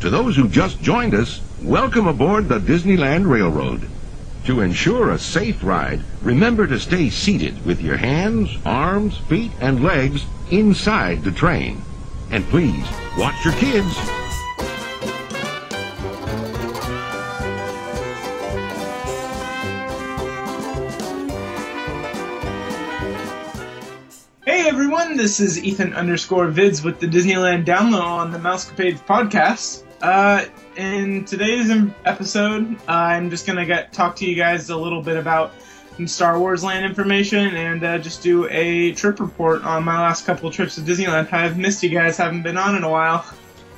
To those who just joined us, welcome aboard the Disneyland Railroad. To ensure a safe ride, remember to stay seated with your hands, arms, feet, and legs inside the train. And please, watch your kids. Hey everyone, this is Ethan underscore vids with the Disneyland Down Low on the Mousecapades podcast. Uh, in today's episode, I'm just gonna get talk to you guys a little bit about some Star Wars Land information and uh, just do a trip report on my last couple trips to Disneyland. I've missed you guys, haven't been on in a while.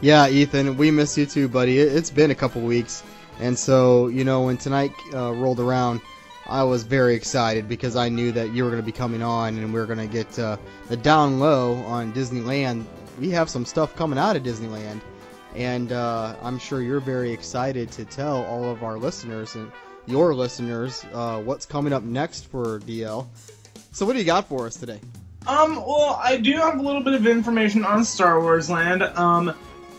Yeah, Ethan, we miss you too, buddy. It, it's been a couple weeks, and so you know when tonight uh, rolled around, I was very excited because I knew that you were going to be coming on, and we were going to get uh, the down low on Disneyland. We have some stuff coming out of Disneyland, and uh, I'm sure you're very excited to tell all of our listeners and your listeners uh, what's coming up next for DL. So, what do you got for us today? Um, well, I do have a little bit of information on Star Wars Land. Um,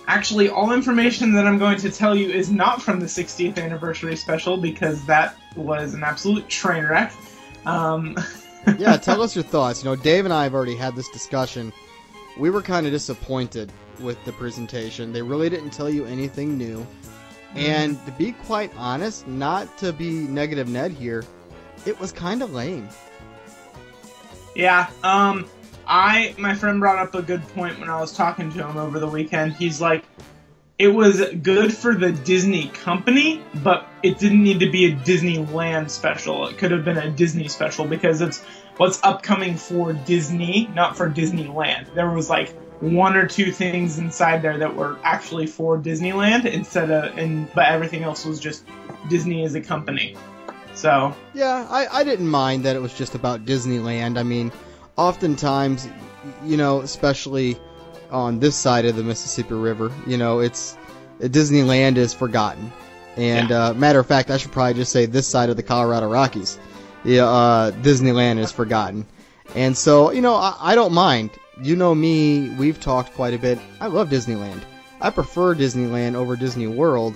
actually, all information that I'm going to tell you is not from the 60th anniversary special because that was an absolute train wreck. Um, yeah, tell us your thoughts. You know, Dave and I have already had this discussion. We were kind of disappointed with the presentation. They really didn't tell you anything new. And to be quite honest, not to be negative Ned here, it was kind of lame. Yeah, um, I my friend brought up a good point when I was talking to him over the weekend. He's like, it was good for the Disney company, but it didn't need to be a Disneyland special. It could have been a Disney special because it's what's upcoming for Disney, not for Disneyland. There was like one or two things inside there that were actually for Disneyland instead of and but everything else was just Disney as a company. So Yeah, I, I didn't mind that it was just about Disneyland. I mean, oftentimes, you know, especially on this side of the Mississippi River, you know, it's Disneyland is forgotten. And Yeah. uh, matter of fact, I should probably just say this side of the Colorado Rockies, yeah, uh, Disneyland is forgotten. And so, you know, I, I don't mind. You know me, we've talked quite a bit. I love Disneyland. I prefer Disneyland over Disney World.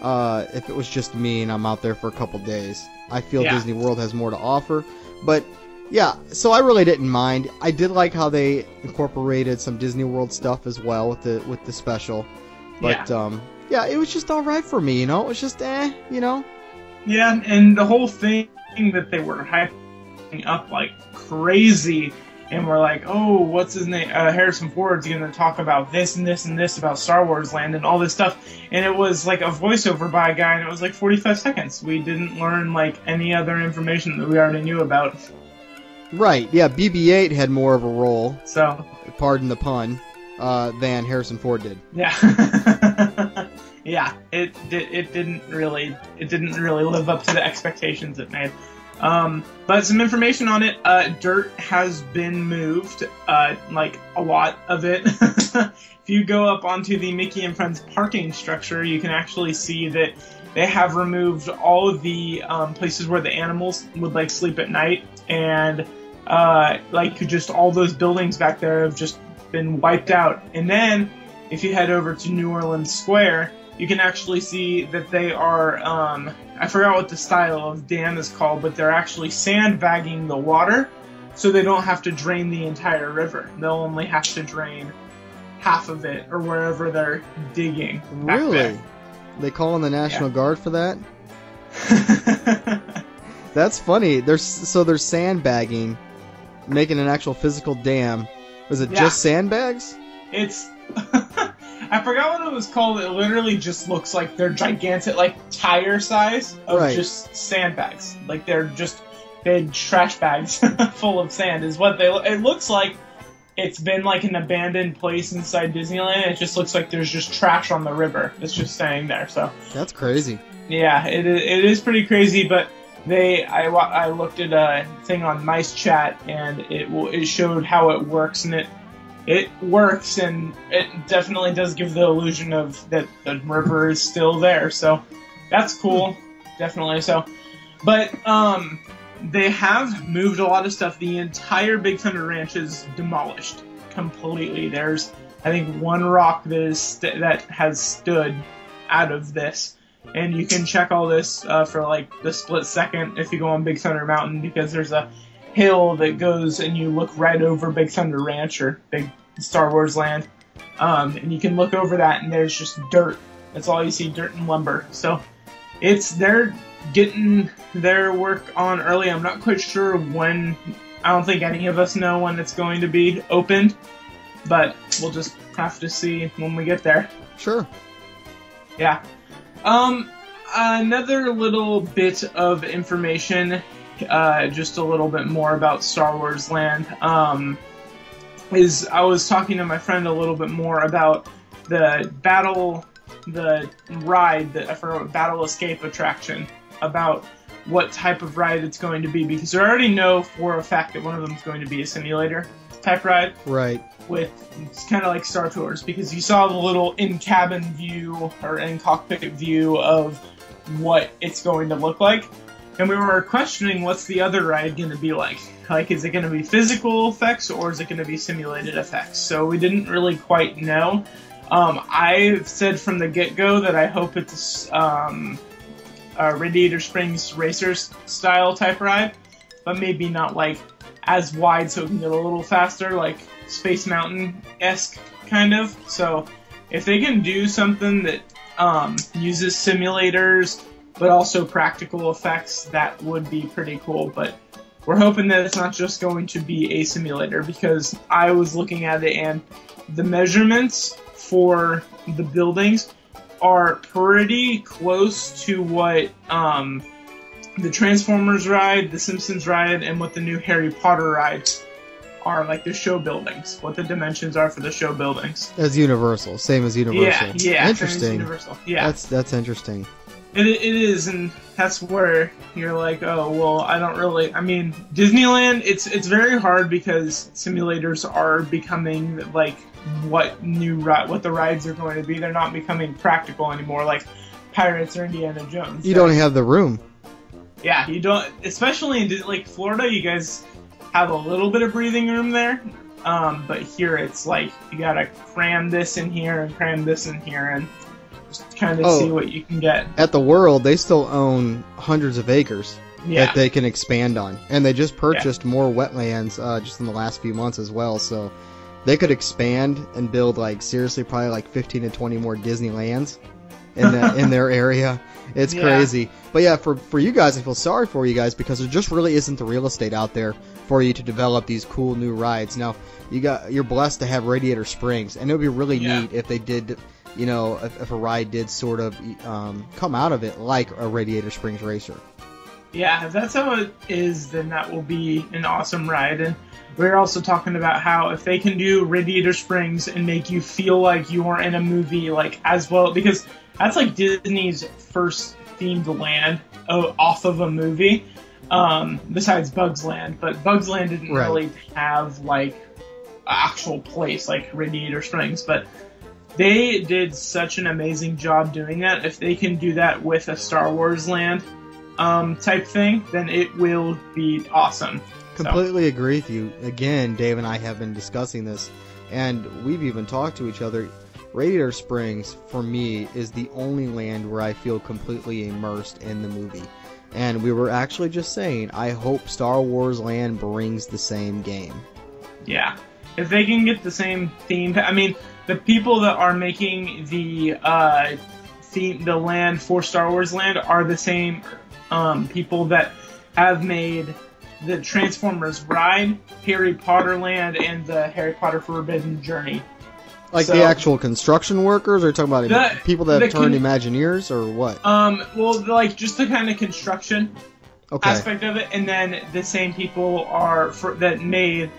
Uh, if it was just me and I'm out there for a couple days, I feel Yeah. Disney World has more to offer. But yeah, so I really didn't mind. I did like how they incorporated some Disney World stuff as well with the with the special. But um, yeah, it was just all right for me. You know, it was just eh, you know. Yeah, and the whole thing that they were hyping up like crazy, and we're like, oh, what's his name? Uh, Harrison Ford's going to talk about this and this and this about Star Wars Land and all this stuff. And it was like a voiceover by a guy, and it was like 45 seconds. We didn't learn like any other information that we already knew about. Right. Yeah, BB-8 had more of a role, So, pardon the pun, uh, than Harrison Ford did. yeah. yeah, it di- it didn't really it didn't really live up to the expectations it made. Um, but some information on it. Uh, dirt has been moved, uh, like a lot of it. if you go up onto the Mickey and Friends parking structure, you can actually see that they have removed all of the um, places where the animals would like sleep at night, and uh, like just all those buildings back there have just been wiped out. And then if you head over to New Orleans Square, you can actually see that they are um, I forgot what the style of dam is called, but they're actually sandbagging the water so they don't have to drain the entire river. They'll only have to drain half of it or wherever they're digging. back Really? They call in the National Guard for that? That's funny. There's so they're sandbagging, making an actual physical dam. Is it Yeah. just sandbags? it's I forgot what it was called. It literally just looks like they're gigantic, like tire size of Right. just sandbags. Like they're just big trash bags full of sand. Is what they. It looks like. It's been like an abandoned place inside Disneyland. It just looks like there's just trash on the river. It's just staying there. So That's crazy. yeah, it, it is pretty crazy, but they I, I looked at a thing on Mice Chat and it will it showed how it works and it it works and it definitely does give the illusion of that the river is still there. So that's cool, definitely. So, but um, they have moved a lot of stuff. The entire Big Thunder Ranch is demolished completely. There's I think one rock that is st- that has stood out of this. And you can check all this uh, for like the split second if you go on Big Thunder Mountain because there's a hill that goes and you look right over Big Thunder Ranch or Big Star Wars Land. Um, and you can look over that and there's just dirt. That's all you see, dirt and lumber. So it's they're getting their work on early. I'm not quite sure when. I don't think any of us know when it's going to be opened, but we'll just have to see when we get there. Sure. Yeah. Um, another little bit of information, uh, just a little bit more about Star Wars Land. Um, is I was talking to my friend a little bit more about the battle, the ride, the for battle escape attraction, about what type of ride it's going to be because I already know for a fact that one of them is going to be a simulator type ride Right. with it's kind of like Star Tours because you saw the little in cabin view or in cockpit view of what it's going to look like. And we were questioning what's the other ride going to be like. Like, is it going to be physical effects or is it going to be simulated effects? So we didn't really quite know. Um, I've said from the get go that I hope it's um, a Radiator Springs Racers style type ride, but maybe not like as wide so it can get a little faster, like Space Mountain esque kind of. So if they can do something that um, uses simulators but also practical effects, that would be pretty cool. But we're hoping that it's not just going to be a simulator because I was looking at it and the measurements for the buildings are pretty close to what um, the Transformers ride, the Simpsons ride, and what the new Harry Potter ride are like the show buildings. What the dimensions are for the show buildings. As Universal, same as Universal. Yeah, yeah. Interesting. Universal. Yeah, That's that's interesting. It, it is, and that's where you're like, oh well, I don't really. I mean, Disneyland. It's it's very hard because simulators are becoming like what new ri- what the rides are going to be. They're not becoming practical anymore, like Pirates or Indiana Jones. You don't have the room. Yeah, you don't. Especially in like Florida, you guys have a little bit of breathing room there. Um, but here it's like you gotta cram this in here and cram this in here and kind of Oh. see what you can get. At the World, they still own hundreds of acres Yeah, that they can expand on, and they just purchased more wetlands uh, just in the last few months as well. So they could expand and build like seriously probably like 15 to 20 more Disneylands in that in their area. It's Yeah. crazy. But yeah, for for you guys, I feel sorry for you guys because there just really isn't the real estate out there for you to develop these cool new rides. Now you got you're blessed to have Radiator Springs, and it would be really Yeah. neat if they did. You know, if, if a ride did sort of um, come out of it like a Radiator Springs racer. yeah. If that's how it is, then that will be an awesome ride. And we're also talking about how if they can do Radiator Springs and make you feel like you are in a movie, like as well, because that's like Disney's first themed land off of a movie, um, besides Bugs Land. But Bugs Land didn't Right. really have like actual place like Radiator Springs, but they did such an amazing job doing that. If they can do that with a Star Wars land um, type thing, then it will be awesome. So- Completely agree with you. Again, Dave and I have been discussing this, and we've even talked to each other. Radiator Springs, for me, is the only land where I feel completely immersed in the movie. And we were actually just saying, I hope Star Wars Land brings the same game. Yeah. If they can get the same theme, I mean, the people that are making the uh, theme, the land for Star Wars Land are the same um, people that have made the Transformers ride, Harry Potter Land, and the Harry Potter Forbidden Journey. Like So- the actual construction workers, or you're talking about The- people that have turned con- Imagineers, or what? Um, well, like just the kind of construction Okay. aspect of it, and then the same people are for, that made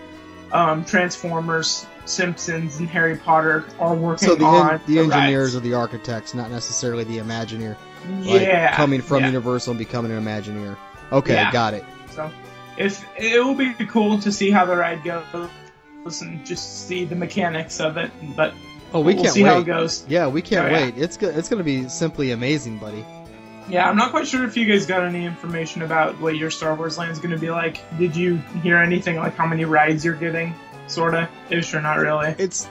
um, Transformers, Simpsons, and Harry Potter are working So the, on en- the engineers rides. are the architects, not necessarily the Imagineer. Like yeah, coming from yeah. Universal and becoming an Imagineer. Okay, Yeah. got it. So, if it will be cool to see how the ride goes and just see the mechanics of it, but Oh, we we'll can't see wait. how it goes. Yeah, we can't Oh, yeah. wait. It's go- it's gonna be simply amazing, buddy. Yeah, I'm not quite sure if you guys got any information about what your Star Wars land is going to be like. Did you hear anything like how many rides you're getting? sorta ish or not really. It's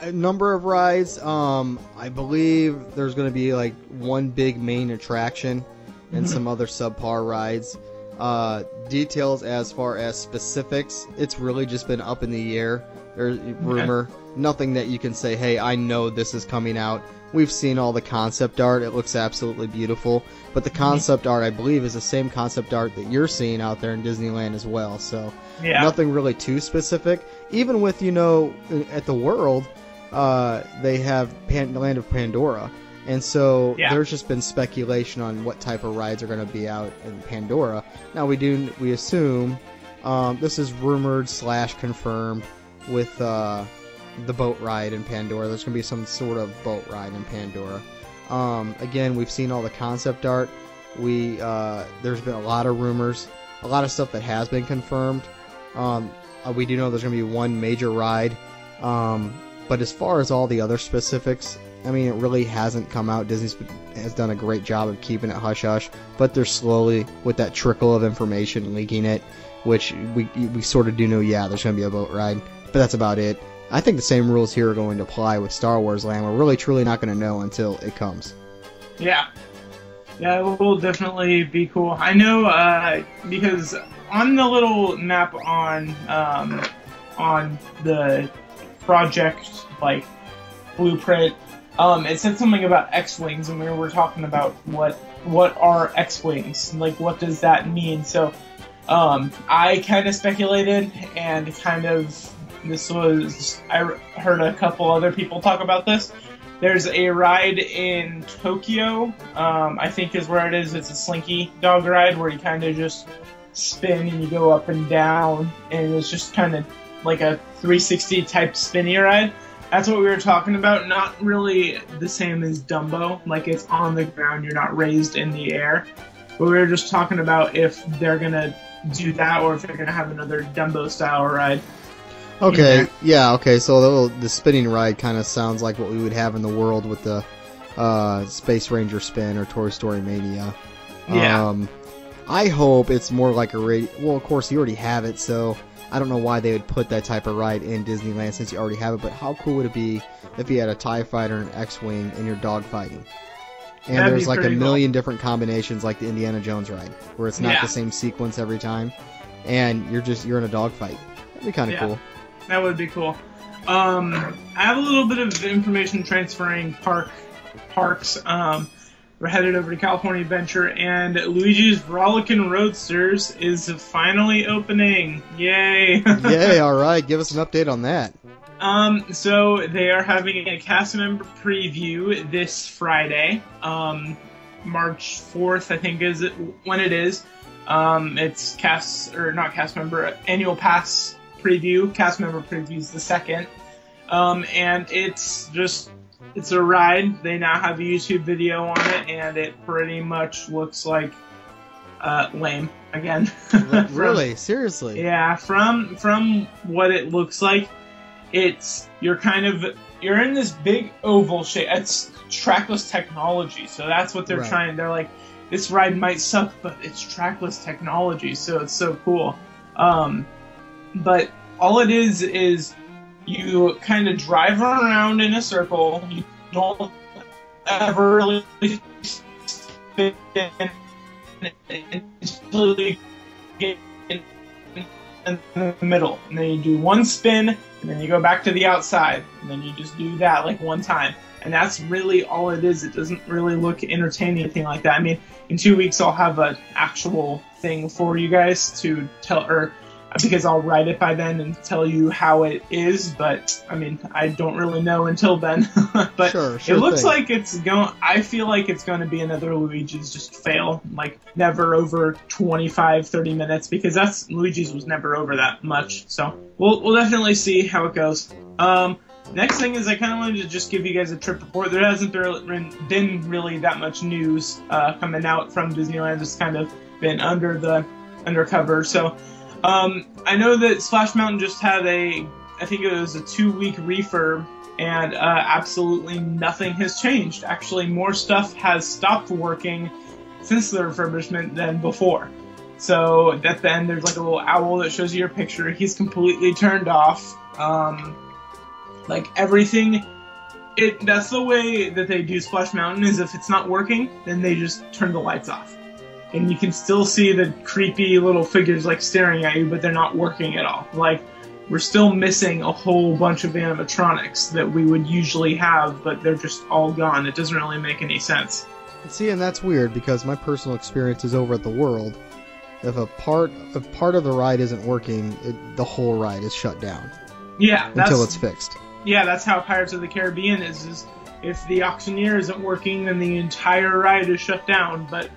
a number of rides. Um, I believe there's going to be like one big main attraction and Mhm. some other subpar rides. Uh, details as far as specifics, it's really just been up in the air. There's rumor, nothing that you can say, hey, I know this is coming out. We've seen all the concept art. It looks absolutely beautiful. But the concept art, I believe, is the same concept art that you're seeing out there in Disneyland as well. So Yeah. nothing really too specific. Even with you know at the world, uh, they have Pan- Land of Pandora, and so Yeah. there's just been speculation on what type of rides are going to be out in Pandora. Now we do we assume um, this is rumored slash confirmed with uh, the boat ride in Pandora. There's going to be some sort of boat ride in Pandora. Um, again, we've seen all the concept art. We uh, there's been a lot of rumors, a lot of stuff that has been confirmed. Um, uh, we do know there's going to be one major ride, um, but as far as all the other specifics, I mean, it really hasn't come out. Disney has done a great job of keeping it hush hush, but they're slowly, with that trickle of information, leaking it, which we we sort of do know. Yeah, there's going to be a boat ride, but that's about it. I think the same rules here are going to apply with Star Wars Land. We're really truly not going to know until it comes. Yeah. Yeah, it will definitely be cool. I know uh, because on the little map on um, on the project like blueprint, um, it said something about X wings, and we were talking about what what are X wings, like what does that mean? So um, I kind of speculated and kind of this was I heard a couple other people talk about this. There's a ride in Tokyo, um, I think is where it is. It's a slinky dog ride where you kind of just spin and you go up and down, and it's just kind of like a 360 type spinny ride. That's what we were talking about. Not really the same as Dumbo, like it's on the ground, you're not raised in the air. But we were just talking about if they're gonna do that or if they're gonna have another Dumbo style ride. Okay, Yeah. okay. So the, the spinning ride kind of sounds like what we would have in the world with the uh, Space Ranger spin or Toy Story Mania. Yeah. Um, I hope it's more like a radio. Well, of course you already have it, so I don't know why they would put that type of ride in Disneyland since you already have it. But how cool would it be if you had a Tie Fighter and an X-wing and you're dogfighting? And That'd there's like a pretty cool. million different combinations, like the Indiana Jones ride, where it's not Yeah. the same sequence every time, and you're just you're in a dogfight. That'd be kind of Yeah. cool. That would be cool. Um, I have a little bit of information transferring park parks. Um, we're headed over to California Adventure, and Luigi's Rollickin' Roadsters is finally opening. Yay! Yay! All right, give us an update on that. Um, so they are having a cast member preview this Friday, um, March fourth, I think is it when it is. Um, it's cast or not cast member annual pass preview. Cast member previews the second, um, and it's just it's a ride. They now have a YouTube video on it, and it pretty much looks like uh, lame again. From- really? Seriously? yeah, from from what it looks like, it's you're kind of you're in this big oval shape. It's trackless technology, so that's what they're Right. trying. They're like, this ride might suck, but it's trackless technology, so it's so cool. Um, but all it is is you kind of drive around in a circle. You don't ever really spin until get in in the middle, and then you do one spin, and then you go back to the outside, and then you just do that like one time, and that's really all it is. It doesn't really look entertaining, anything like that. I mean, in two weeks I'll have an actual thing for you guys to tell, or because I'll write it by then and tell you how it is. But I mean, I don't really know until then. but sure, sure. it looks thing. like it's going. I feel like it's going to be another Luigi's just fail, like never over 25, 30 minutes, because that's Luigi's was never over that much. So we'll we'll definitely see how it goes. Um, next thing is I kind of wanted to just give you guys a trip report. There hasn't been really that much news uh, coming out from Disneyland. It's kind of been under the undercover. So um, I know that Splash Mountain just had a, I think it was a two week refurb, and uh, absolutely nothing has changed. Actually, more stuff has stopped working since the refurbishment than before. So at the end, there's like a little owl that shows you your picture. He's completely turned off. Um, like everything, it that's the way that they do Splash Mountain. Is if it's not working, then they just turn the lights off, and you can still see the creepy little figures like staring at you, but they're not working at all. Like we're still missing a whole bunch of animatronics that we would usually have, but they're just all gone. It doesn't really make any sense. See, and that's weird because my personal experience is over at the World. If a part if part of the ride isn't working, it, the whole ride is shut down Yeah, that's, until it's fixed. yeah, that's how Pirates of the Caribbean is. Is if the auctioneer isn't working, then the entire ride is shut down. But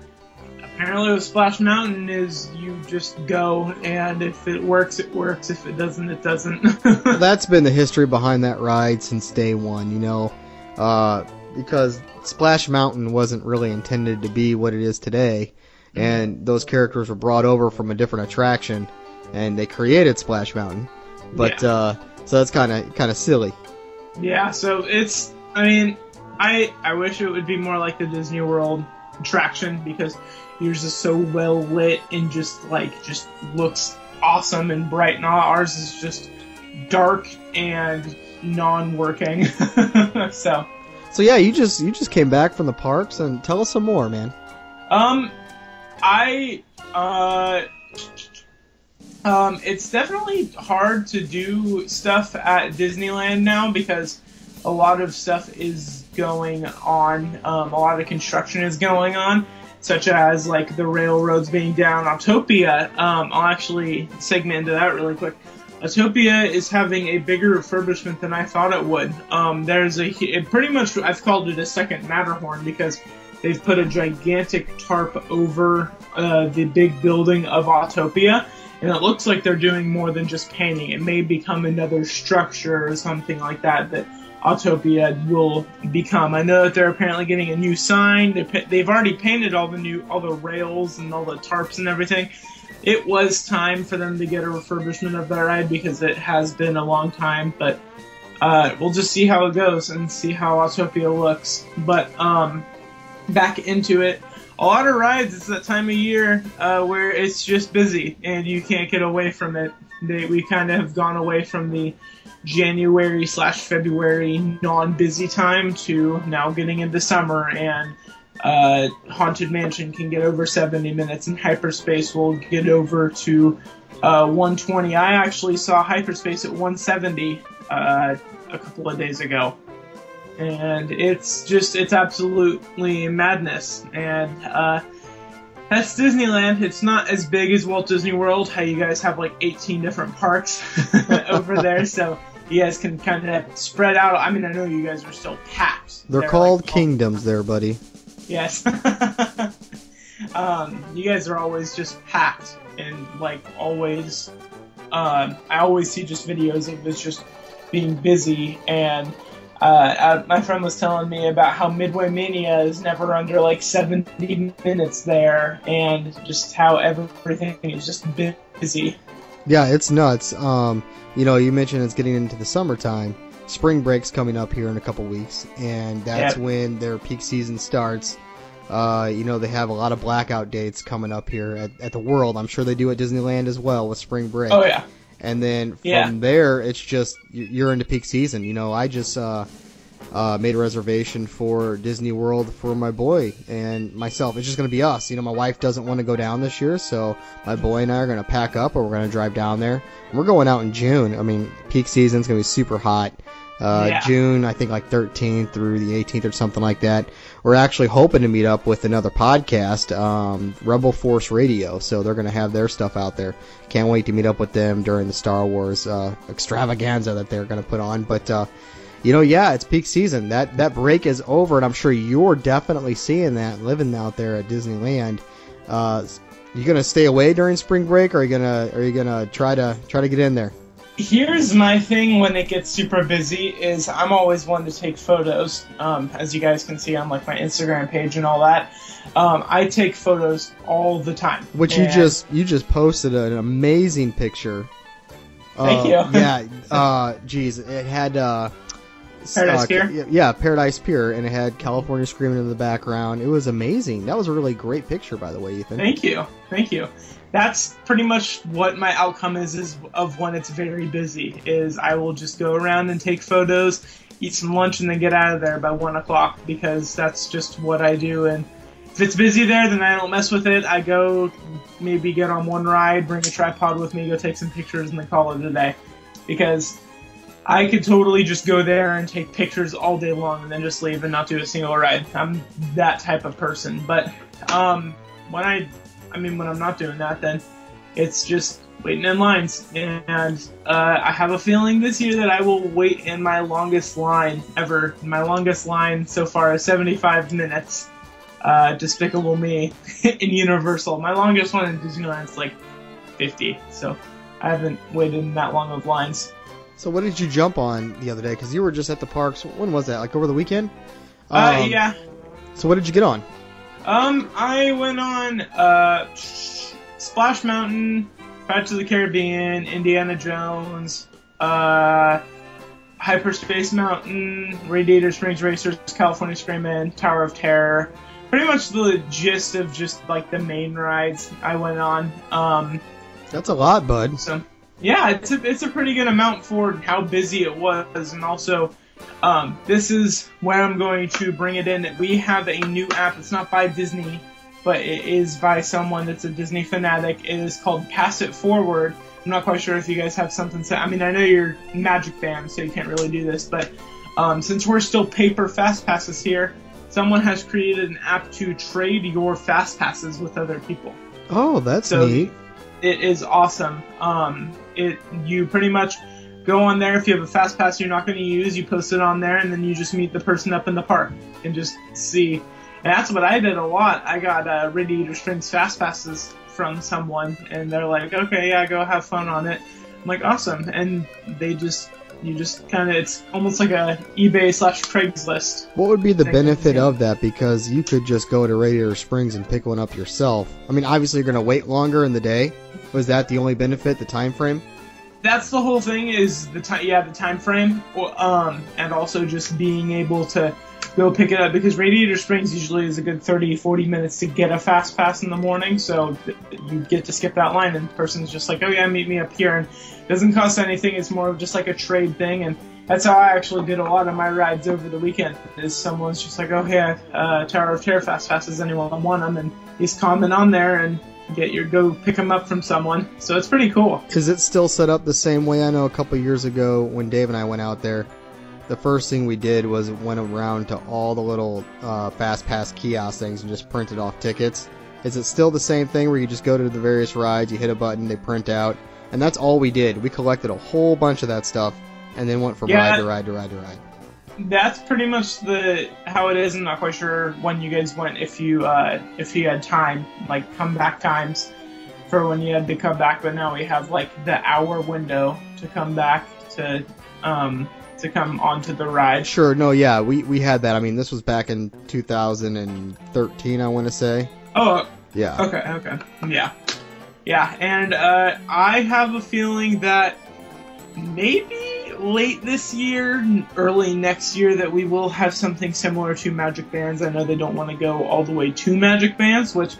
apparently, with Splash Mountain, is you just go, and if it works, it works. If it doesn't, it doesn't. That's been the history behind that ride since day one. You know, uh, because Splash Mountain wasn't really intended to be what it is today, and those characters were brought over from a different attraction, and they created Splash Mountain. But Yeah. uh, so that's kind of kind of silly. Yeah, so it's. I mean, I I wish it would be more like the Disney World attraction because yours is so well lit and just like just looks awesome and bright, and all ours is just dark and non-working. so, So yeah, you just you just came back from the parks, and tell us some more, man. um, I uh. Um, it's definitely hard to do stuff at Disneyland now because a lot of stuff is going on. Um, a lot of construction is going on, such as like the railroads being down. Autopia, um, I'll actually segment into that really quick. Autopia is having a bigger refurbishment than I thought it would. Um, there's a it pretty much I've called it a second Matterhorn because they've put a gigantic tarp over uh, the big building of Autopia, and it looks like they're doing more than just painting. It may become another structure or something like that that Autopia will become. I know that they're apparently getting a new sign. They they've already painted all the new all the rails and all the tarps and everything. It was time for them to get a refurbishment of that ride because it has been a long time, but uh, we'll just see how it goes and see how Autopia looks. But um, back into it. A lot of rides, it's that time of year uh, where it's just busy and you can't get away from it. They, we kind of have gone away from the January slash February non-busy time to now getting into summer and uh, Haunted Mansion can get over 70 minutes and Hyperspace will get over to uh, 120. I actually saw Hyperspace at 170 uh, a couple of days ago and it's just it's absolutely madness and uh that's Disneyland. It's not as big as Walt Disney World, how you guys have like 18 different parks over there, so you guys can kind of spread out. I mean, I know you guys are still packed. They're, like, called all- kingdoms, there, buddy. Yes. um, you guys are always just packed and like always. Um, I always see just videos of us just being busy and. Uh, uh, my friend was telling me about how Midway Mania is never under like 70 minutes there, and just how everything is just busy. Yeah, it's nuts. Um, you know, you mentioned it's getting into the summertime. Spring break's coming up here in a couple weeks, and that's Yep. when their peak season starts. Uh, you know, they have a lot of blackout dates coming up here at, at the World. I'm sure they do at Disneyland as well with spring break. Oh yeah, And then from Yeah. there, it's just you- you're into peak season. You know, I just uh, uh, made a reservation for Disney World for my boy and myself. It's just going to be us. You know, my wife doesn't want to go down this year, so my boy and I are going to pack up, or we're going to drive down there. And we're going out in June. I mean, peak season's going to be super hot. Uh, Yeah. June, I think like 13th through the 18th or something like that. We're actually hoping to meet up with another podcast, um, Rebel Force Radio. So they're going to have their stuff out there. Can't wait to meet up with them during the Star Wars uh, extravaganza that they're going to put on. But uh, you know, yeah, it's peak season. That that break is over, and I'm sure you're definitely seeing that living out there at Disneyland. Uh, you gonna stay away during spring break, or are you gonna are you gonna try to try to get in there? Here's my thing when it gets super busy is I'm always one to take photos. Um, as you guys can see on like my Instagram page and all that. Um, I take photos all the time. Which you just you just posted an amazing picture. Thank Uh, you. yeah. Uh, geez, it had uh, Paradise uh, Pier? yeah, Paradise Pier, and it had California Screaming in the background. It was amazing. That was a really great picture, by the way, Ethan. Thank you, thank you. That's pretty much what my outcome is, is of when it's very busy. Is I will just go around and take photos, eat some lunch, and then get out of there by one o'clock because that's just what I do. And if it's busy there, then I don't mess with it. I go maybe get on one ride, bring a tripod with me, go take some pictures, and then call it a day. Because I could totally just go there and take pictures all day long and then just leave and not do a single ride. I'm that type of person. But um, when I, I mean, when I'm not doing that, then it's just waiting in lines. And uh, I have a feeling this year that I will wait in my longest line ever. My longest line so far is 75 minutes. Uh, Despicable Me in Universal. My longest one in Disneyland is like 50. So I haven't waited in that long of lines. So, what did you jump on the other day? Because you were just at the parks. When was that? Like over the weekend? Uh, Um, yeah. So, what did you get on? Um, I went on uh, Splash Mountain, Pirates of the Caribbean, Indiana Jones, uh, Hyperspace Mountain, Radiator Springs Racers, California Screamin', Tower of Terror. Pretty much the gist of just like the main rides I went on. Um, That's a lot, bud. so yeah, it's a, it's a pretty good amount for how busy it was, and also um, this is where I'm going to bring it in. We have a new app. It's not by Disney, but it is by someone that's a Disney fanatic. It is called Pass It Forward. I'm not quite sure if you guys have something to. I mean, I know you're Magic fans, so you can't really do this, but um, since we're still paper fast passes here, someone has created an app to trade your fast passes with other people Oh, that's So- neat. It is awesome. Um, it you pretty much go on there if you have a fast pass you're not going to use, you post it on there, and then you just meet the person up in the park and just see. And that's what I did a lot. I got uh, Radiator Springs fast passes from someone, and they're like, "Okay, yeah, go have fun on it." I'm like, "Awesome!" And they just you just kind of it's almost like a eBay slash Craigslist. What would be the benefit of that? Because you could just go to Radiator Springs and pick one up yourself. I mean, obviously you're going to wait longer in the day. Was that the only benefit? The time frame? that's the whole thing is the time yeah the time frame um and also just being able to go pick it up because radiator springs usually is a good 30 40 minutes to get a fast pass in the morning so you get to skip that line and the person's just like oh yeah meet me up here and it doesn't cost anything it's more of just like a trade thing and that's how I actually did a lot of my rides over the weekend. Is someone's just like, oh yeah, uh, Tower of Terror fast passes, anyone want them? And he's comment on there and get your go pick them up from someone. So it's pretty cool. Is it still set up the same way? I know a couple years ago when Dave and I went out there, the first thing we did was went around to all the little uh, fast pass kiosk things and just printed off tickets. Is it still the same thing where you just go to the various rides, you hit a button, they print out, and that's all we did. We collected a whole bunch of that stuff and then went from Yeah. ride to ride to ride to ride. That's pretty much the how it is. I'm not quite sure when you guys went. If you uh, if you had time, like comeback times for when you had to come back, but now we have like the hour window to come back to um, to come onto the ride. Sure, no, yeah, we, we had that. I mean, this was back in 2013, I want to say. Oh, Yeah. Okay, okay. Yeah. Yeah, and uh, I have a feeling that maybe late this year, early next year, that we will have something similar to Magic Bands. I know they don't want to go all the way to Magic Bands, which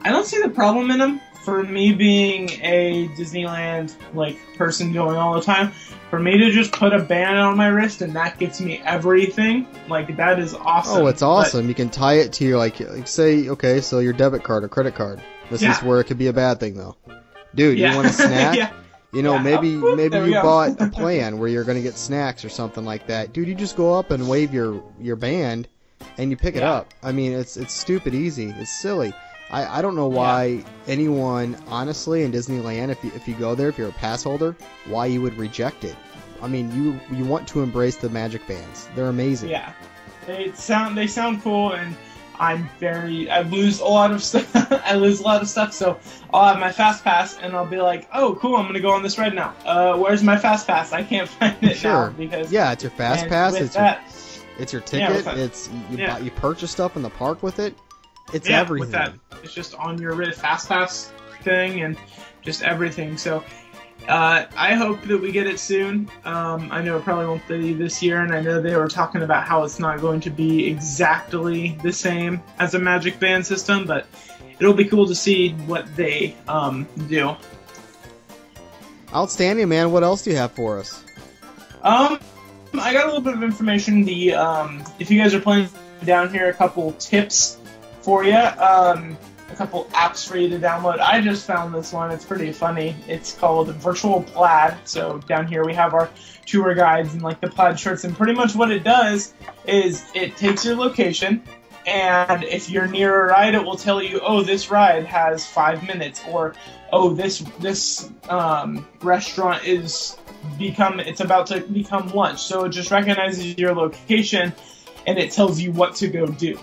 I don't see the problem in them. For me being a Disneyland like person going all the time, for me to just put a band on my wrist and that gets me everything, like that is awesome. Oh, it's But- awesome. You can tie it to your like, like say, okay, so your debit card or credit card. This is where it could be a bad thing though. Dude, yeah. you want a snack? yeah. You know, Yeah. maybe maybe you bought a plan where you're gonna get snacks or something like that. Dude, you just go up and wave your your band, and you pick it up. I mean, it's it's stupid easy. It's silly. I, I don't know why anyone, honestly, in Disneyland, if you, if you go there, if you're a pass holder, why you would reject it. I mean, you you want to embrace the magic bands. They're amazing. Yeah, they sound they sound cool, and I'm very I lose a lot of stuff. I lose a lot of stuff, so I'll have my fast pass, and I'll be like, oh, cool, I'm gonna go on this ride now. Uh, where's my fast pass? I can't find it Sure. now because Yeah, it's your fast pass. It's your It's your ticket. that- it's you yeah. buy, you purchase stuff in the park with it. It's yeah, everything. with that, it's just on your fast pass thing and just everything. So uh, I hope that we get it soon. Um, I know it probably won't be this year, and I know they were talking about how it's not going to be exactly the same as a Magic Band system, but it'll be cool to see what they um, do. Outstanding, man. What else do you have for us? Um, I got a little bit of information. The um, if you guys are playing down here, a couple tips for you. Um, a couple apps for you to download. I just found this one. It's pretty funny. It's called Virtual Plaid. So down here we have our tour guides and like the plaid shirts, and pretty much what it does is it takes your location. And if you're near a ride, it will tell you, oh, this ride has five minutes, or oh, this this um, restaurant is become it's about to become lunch. So it just recognizes your location, and it tells you what to go do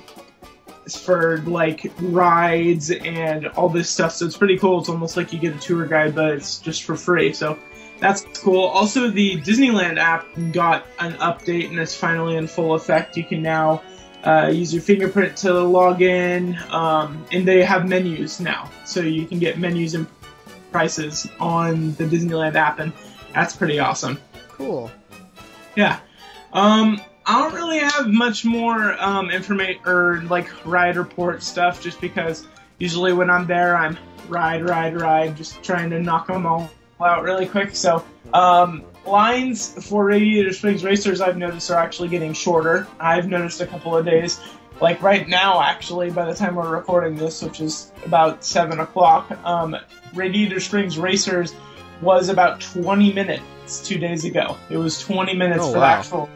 for like rides and all this stuff. So it's pretty cool. It's almost like you get a tour guide, but it's just for free. So that's cool. Also, the Disneyland app got an update and it's finally in full effect. You can now uh, use your fingerprint to log in, um, and they have menus now. So you can get menus and prices on the Disneyland app, and that's pretty awesome. Cool. Yeah. Um, I don't really have much more um, information or like ride report stuff, just because usually when I'm there, I'm ride, ride, ride, just trying to knock them all out really quick. So um, lines for Radiator Springs racers, I've noticed are actually getting shorter. I've noticed a couple of days, like right now, actually, by the time we're recording this, which is about seven o'clock, um, Radiator Springs racers was about 20 minutes two days ago. It was 20 minutes Oh, for the actual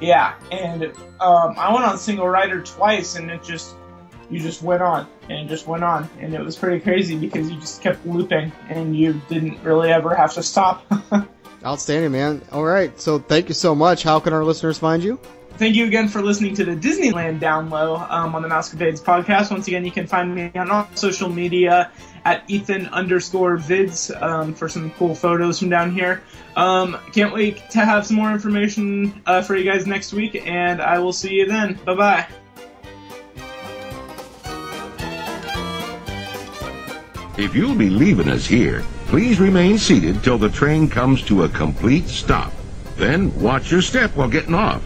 yeah, and um, I went on single rider twice, and it just you just went on and just went on, and it was pretty crazy because you just kept looping, and you didn't really ever have to stop. Outstanding, man. All right. So thank you so much. How can our listeners find you? Thank you again for listening to the Disneyland Down Low um, on the Mousecapades podcast. Once again, you can find me on all social media at Ethan underscore vids um, for some cool photos from down here. Um, can't wait to have some more information uh, for you guys next week, and I will see you then. Bye bye. If you'll be leaving us here, please remain seated till the train comes to a complete stop. Then watch your step while getting off.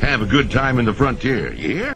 Have a good time in the frontier, hear?